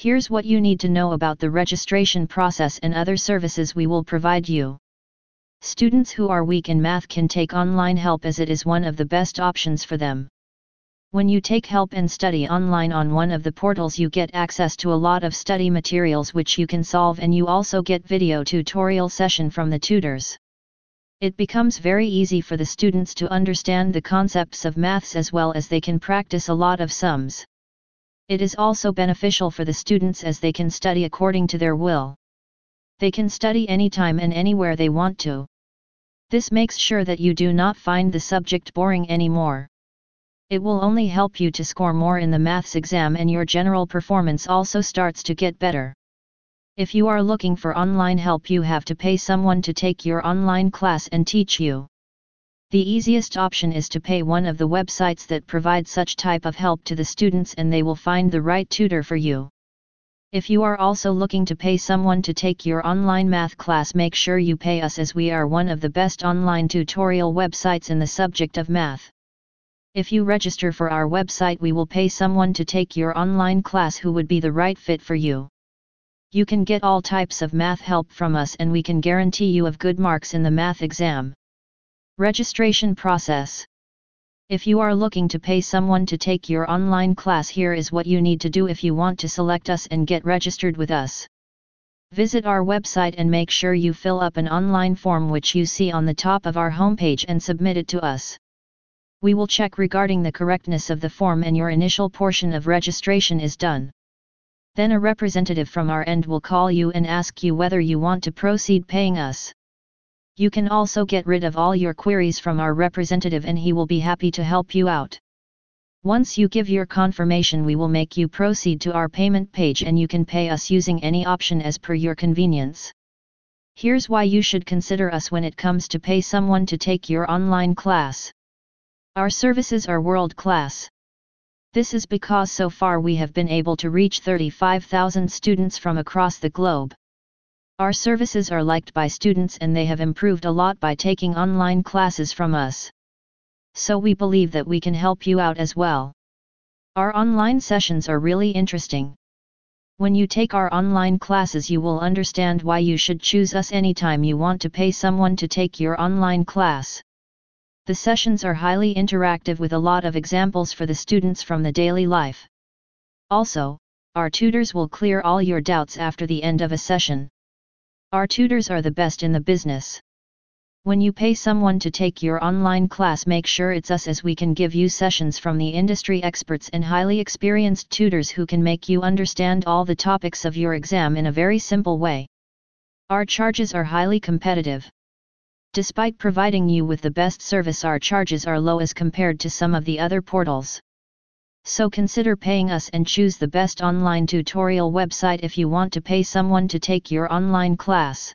Here's what you need to know about the registration process and other services we will provide you. Students who are weak in math can take online help as it is one of the best options for them. When you take help and study online on one of the portals you get access to a lot of study materials which you can solve and you also get video tutorial session from the tutors. It becomes very easy for the students to understand the concepts of maths as well as they can practice a lot of sums. It is also beneficial for the students as they can study according to their will. They can study anytime and anywhere they want to. This makes sure that you do not find the subject boring anymore. It will only help you to score more in the maths exam and your general performance also starts to get better. If you are looking for online help you have to pay someone to take your online class and teach you. The easiest option is to pay one of the websites that provide such type of help to the students and they will find the right tutor for you. If you are also looking to pay someone to take your online math class make sure you pay us as we are one of the best online tutorial websites in the subject of math. If you register for our website we will pay someone to take your online class who would be the right fit for you. You can get all types of math help from us and we can guarantee you of good marks in the math exam. Registration process if you are looking to pay someone to take your online class here is what you need to do if you want to select us and get registered with us. Visit our website and make sure you fill up an online form which you see on the top of our homepage and submit it to us. We will check regarding the correctness of the form and your initial portion of registration is done. Then a representative from our end will call you and ask you whether you want to proceed paying us. You can also get rid of all your queries from our representative and he will be happy to help you out. Once you give your confirmation we will make you proceed to our payment page and you can pay us using any option as per your convenience. Here's why you should consider us when it comes to pay someone to take your online class. Our services are world class. This is because so far we have been able to reach 35,000 students from across the globe. Our services are liked by students and they have improved a lot by taking online classes from us. So we believe that we can help you out as well. Our online sessions are really interesting. When you take our online classes you will understand why you should choose us anytime you want to pay someone to take your online class. The sessions are highly interactive with a lot of examples for the students from the daily life. Also, our tutors will clear all your doubts after the end of a session. Our tutors are the best in the business. When you pay someone to take your online class make sure it's us as we can give you sessions from the industry experts and highly experienced tutors who can make you understand all the topics of your exam in a very simple way. Our charges are highly competitive. Despite providing you with the best service our charges are low as compared to some of the other portals. So consider paying us and choose the best online tutorial website if you want to pay someone to take your online class.